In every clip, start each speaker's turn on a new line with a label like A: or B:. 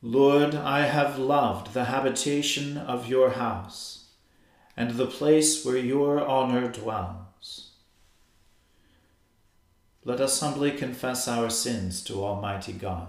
A: Lord, I have loved the habitation of your house and the place where your honor dwells. Let us humbly confess our sins to Almighty God.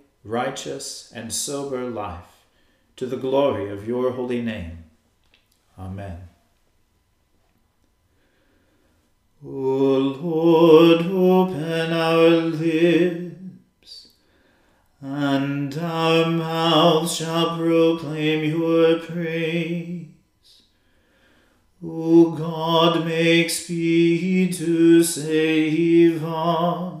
A: righteous, and sober life, to the glory of your holy name. Amen. O Lord, open our lips, and our mouths shall proclaim your praise. O God, make speed to save us.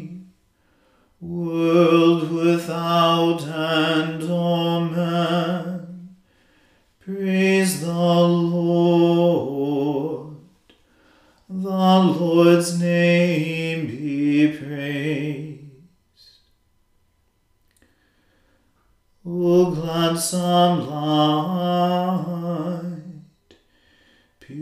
A: world without end. Amen. Praise the Lord. The Lord's name be praised. O gladsome light,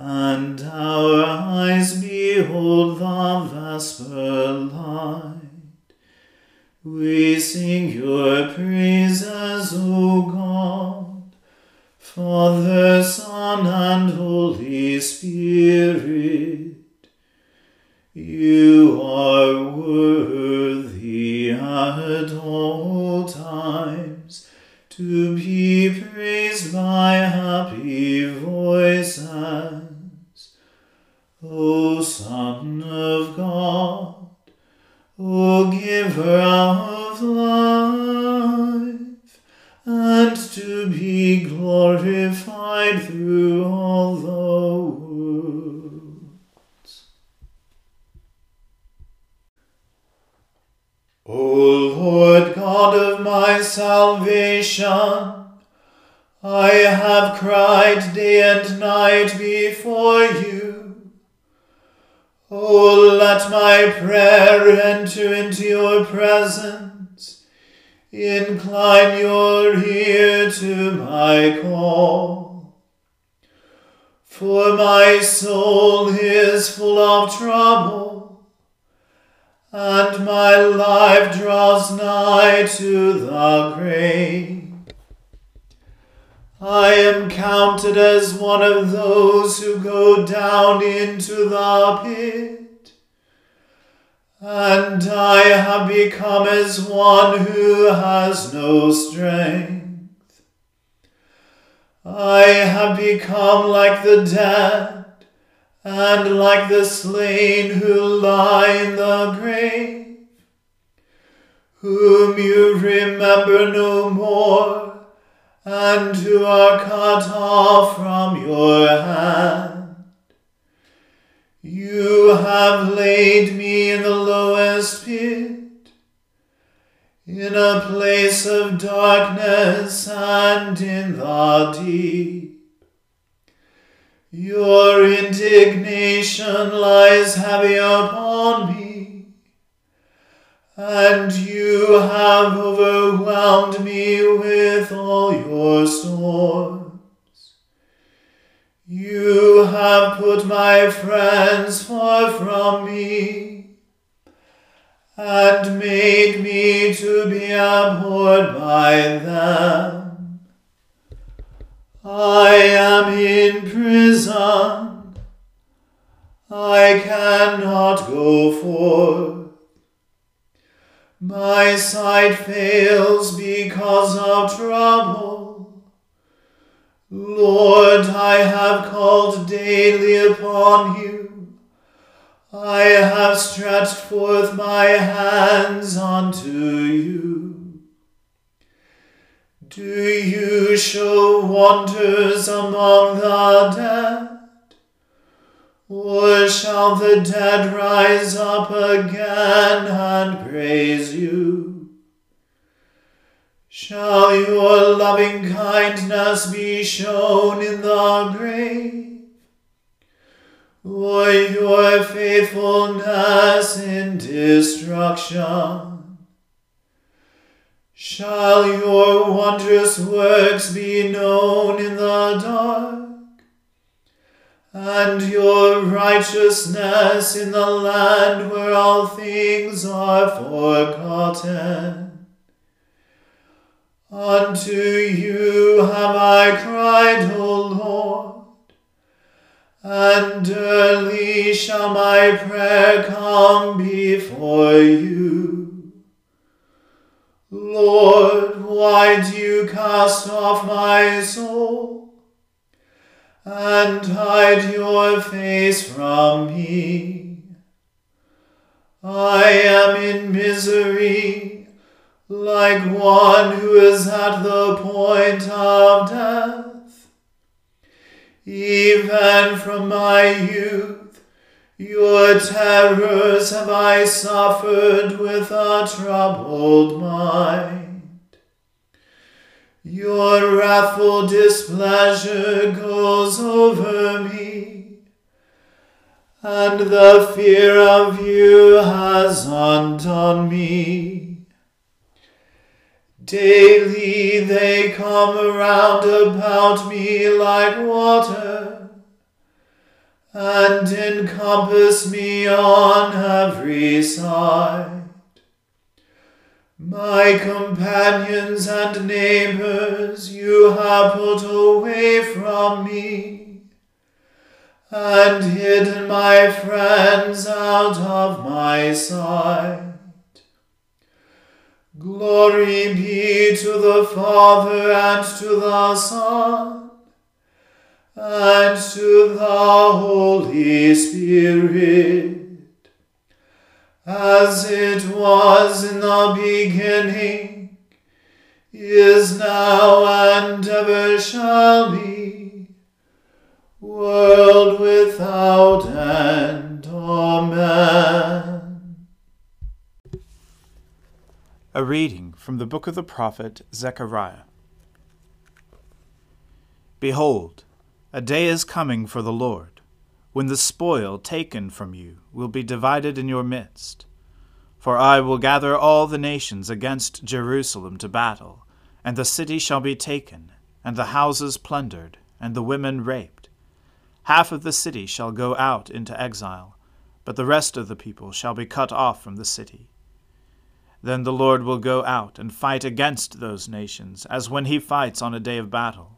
A: and our eyes behold the vesper light, we sing your praises, O God, Father, Son, and Holy Spirit. You are worthy at all times to Giver of life, and to be glorified through all the worlds. O Lord God of my salvation, I have cried day and night before you. Oh, let my prayer enter into your presence. Incline your ear to my call. For my soul is full of trouble, and my life draws nigh to the grave. I am counted as one of those who go down into the pit, and I have become as one who has no strength. I have become like the dead, and like the slain who lie in the grave, whom you remember no more, and who are cut off from your hand. You have laid me in the lowest pit, in a place of darkness and in the deep. Your indignation lies heavy upon me, and you have overwhelmed me with all your storms. You have put my friends far from me, and made me to be abhorred by them. I am in prison. I cannot go forth. My sight fails because of trouble. Lord, I have called daily upon you. I have stretched forth my hands unto you. Do you show wonders among the dead? Or shall the dead rise up again and praise you? Shall your loving kindness be shown in the grave? Or your faithfulness in destruction? Shall your wondrous works be known in the dark, and your righteousness in the land where all things are forgotten? Unto you have I cried, O Lord, and early shall my prayer come before you. Lord, why do you cast off my soul and hide your face from me? I am in misery, like one who is at the point of death. Even from my youth, your terrors have I suffered with a troubled mind. Your wrathful displeasure goes over me, and the fear of you has undone me. Daily they come around about me like water and encompass me on every side. My companions and neighbors you have put away from me, and hidden my friends out of my sight. Glory be to the Father and to the Son and to the Holy Spirit, as it was in the beginning, is now, and ever shall be, world without end. Amen.
B: A reading from the book of the prophet Zechariah. Behold, a day is coming for the Lord, when the spoil taken from you will be divided in your midst. For I will gather all the nations against Jerusalem to battle, and the city shall be taken, and the houses plundered, and the women raped. Half of the city shall go out into exile, but the rest of the people shall be cut off from the city. Then the Lord will go out and fight against those nations, as when he fights on a day of battle.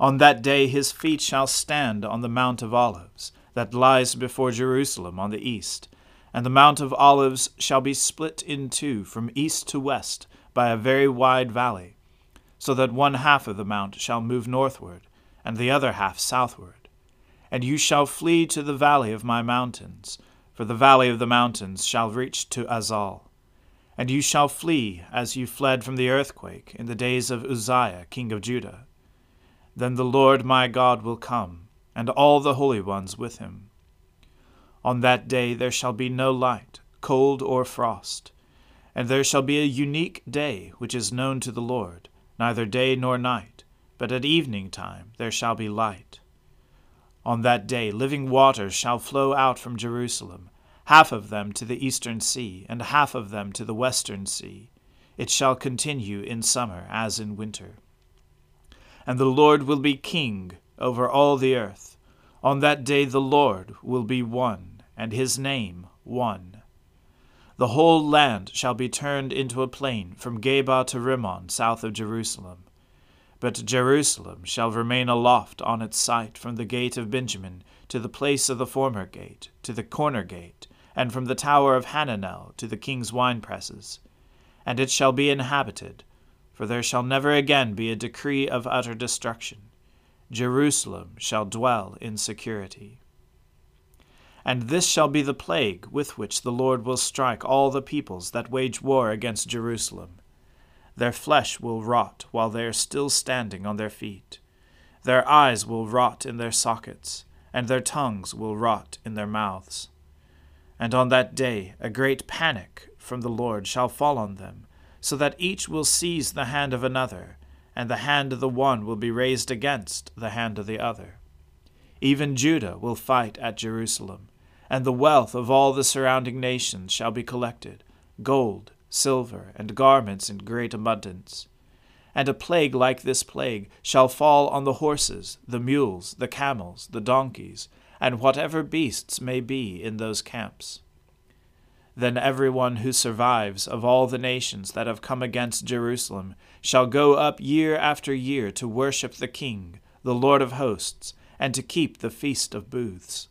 B: On that day his feet shall stand on the Mount of Olives, that lies before Jerusalem on the east, and the Mount of Olives shall be split in two from east to west by a very wide valley, so that one half of the mount shall move northward, and the other half southward. and you shall flee to the valley of my mountains, for the valley of the mountains shall reach to Azal. And you shall flee as you fled from the earthquake in the days of Uzziah king of Judah. Then the Lord my God will come, and all the holy ones with him. On that day there shall be no light, cold or frost, and there shall be a unique day which is known to the Lord, neither day nor night, but at evening time there shall be light. On that day living waters shall flow out from Jerusalem half of them to the eastern sea, and half of them to the western sea. It shall continue in summer as in winter. And the Lord will be king over all the earth. On that day the Lord will be one, and his name one. The whole land shall be turned into a plain from Geba to Rimmon, south of Jerusalem. But Jerusalem shall remain aloft on its site from the gate of Benjamin to the place of the former gate, to the corner gate, and from the tower of Hananel to the king's winepresses. And it shall be inhabited, for there shall never again be a decree of utter destruction. Jerusalem shall dwell in security. And this shall be the plague with which the Lord will strike all the peoples that wage war against Jerusalem. Their flesh will rot while they are still standing on their feet. Their eyes will rot in their sockets, and their tongues will rot in their mouths. And on that day a great panic from the Lord shall fall on them, so that each will seize the hand of another, and the hand of the one will be raised against the hand of the other. Even Judah will fight at Jerusalem, and the wealth of all the surrounding nations shall be collected gold, silver, and garments in great abundance. And a plague like this plague shall fall on the horses, the mules, the camels, the donkeys, and whatever beasts may be in those camps. Then every one who survives of all the nations that have come against Jerusalem shall go up year after year to worship the King, the Lord of hosts, and to keep the feast of booths.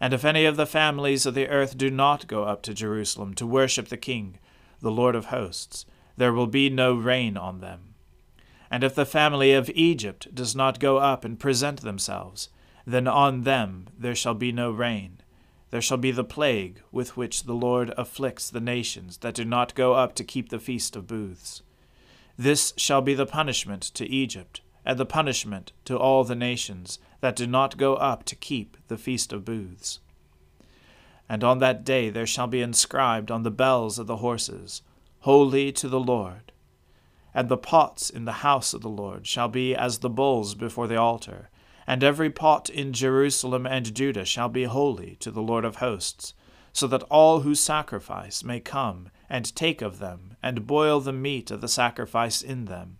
B: And if any of the families of the earth do not go up to Jerusalem to worship the King, the Lord of hosts, there will be no rain on them. And if the family of Egypt does not go up and present themselves, then on them there shall be no rain. There shall be the plague with which the Lord afflicts the nations that do not go up to keep the feast of booths. This shall be the punishment to Egypt, and the punishment to all the nations that do not go up to keep the feast of booths. And on that day there shall be inscribed on the bells of the horses, Holy to the Lord. And the pots in the house of the Lord shall be as the bowls before the altar, and every pot in Jerusalem and Judah shall be holy to the Lord of hosts, so that all who sacrifice may come and take of them, and boil the meat of the sacrifice in them.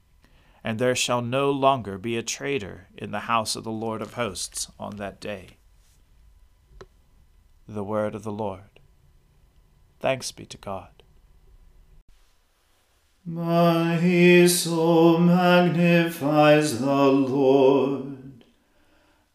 B: And there shall no longer be a traitor in the house of the Lord of hosts on that day. The word of the Lord. Thanks be to God.
A: My soul magnifies the Lord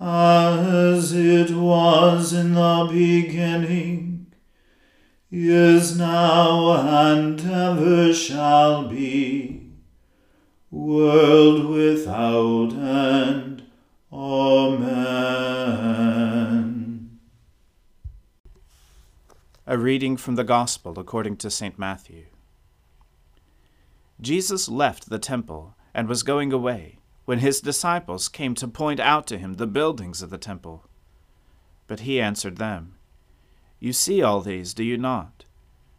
A: as it was in the beginning is now and ever shall be, world without end. Amen.
B: A reading from the Gospel according to St. Matthew. Jesus left the temple and was going away when his disciples came to point out to him the buildings of the temple. But he answered them, you see all these, do you not?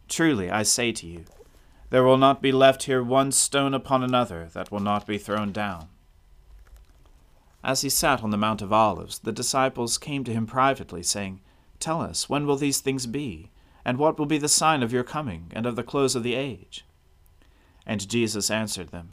B: Truly, I say to you, there will not be left here one stone upon another that will not be thrown down. As he sat on the Mount of Olives, the disciples came to him privately, saying, Tell us, when will these things be? And what will be the sign of your coming and of the close of the age? And Jesus answered them,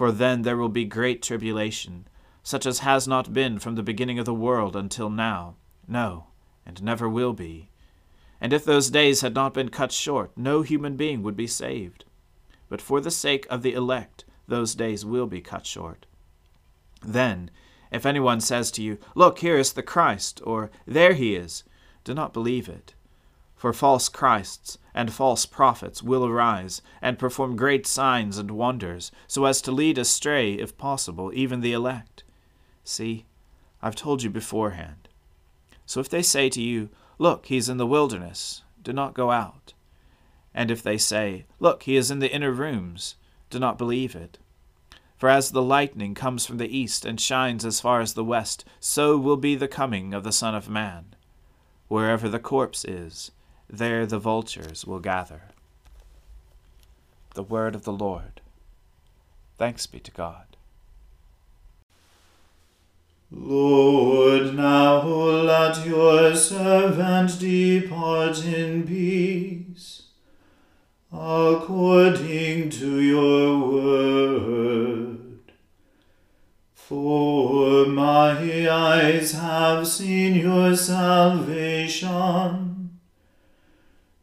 B: for then there will be great tribulation, such as has not been from the beginning of the world until now, no, and never will be. And if those days had not been cut short, no human being would be saved. But for the sake of the elect, those days will be cut short. Then, if anyone says to you, Look, here is the Christ, or There he is, do not believe it. For false Christs and false prophets will arise, and perform great signs and wonders, so as to lead astray, if possible, even the elect. See, I've told you beforehand. So if they say to you, Look, he is in the wilderness, do not go out. And if they say, Look, he is in the inner rooms, do not believe it. For as the lightning comes from the east and shines as far as the west, so will be the coming of the Son of Man. Wherever the corpse is, there the vultures will gather. The word of the Lord. Thanks be to God.
A: Lord, now let your servant depart in peace, according to your word. For my eyes have seen your salvation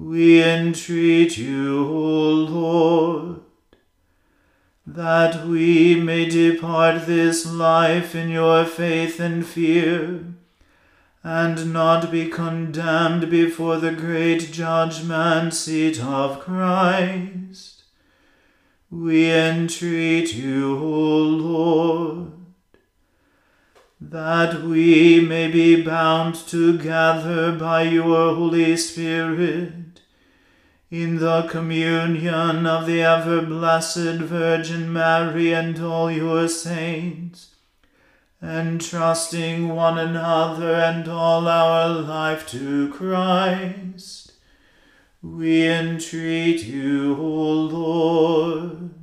A: We entreat you, O Lord that we may depart this life in your faith and fear, and not be condemned before the great judgment seat of Christ. We entreat you, O Lord, that we may be bound together by your Holy Spirit in the communion of the ever blessed Virgin Mary and all your saints, entrusting one another and all our life to Christ, we entreat you, O Lord.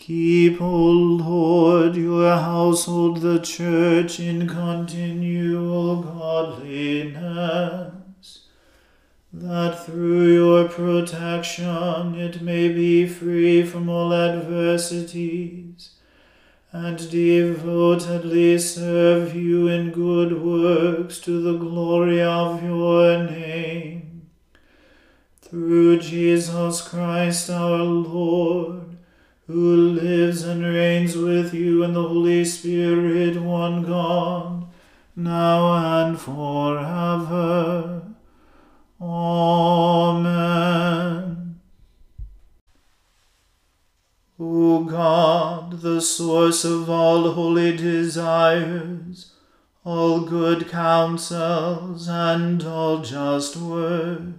A: Keep, O Lord, your household, the church, in continual godliness that through your protection it may be free from all adversities, and devotedly serve you in good works to the glory of your name. Through Jesus Christ our Lord, who lives and reigns with you in the Holy Spirit, one God, now and forever. Amen. O God, the source of all holy desires, all good counsels, and all just works,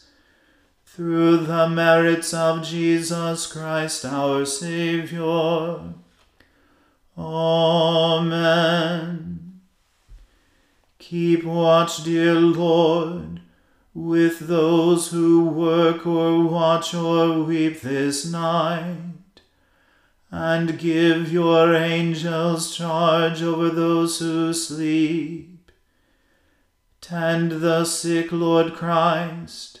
A: Through the merits of Jesus Christ our Saviour. Amen. Keep watch, dear Lord, with those who work or watch or weep this night, and give your angels charge over those who sleep. Tend the sick, Lord Christ,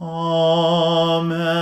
A: Amen.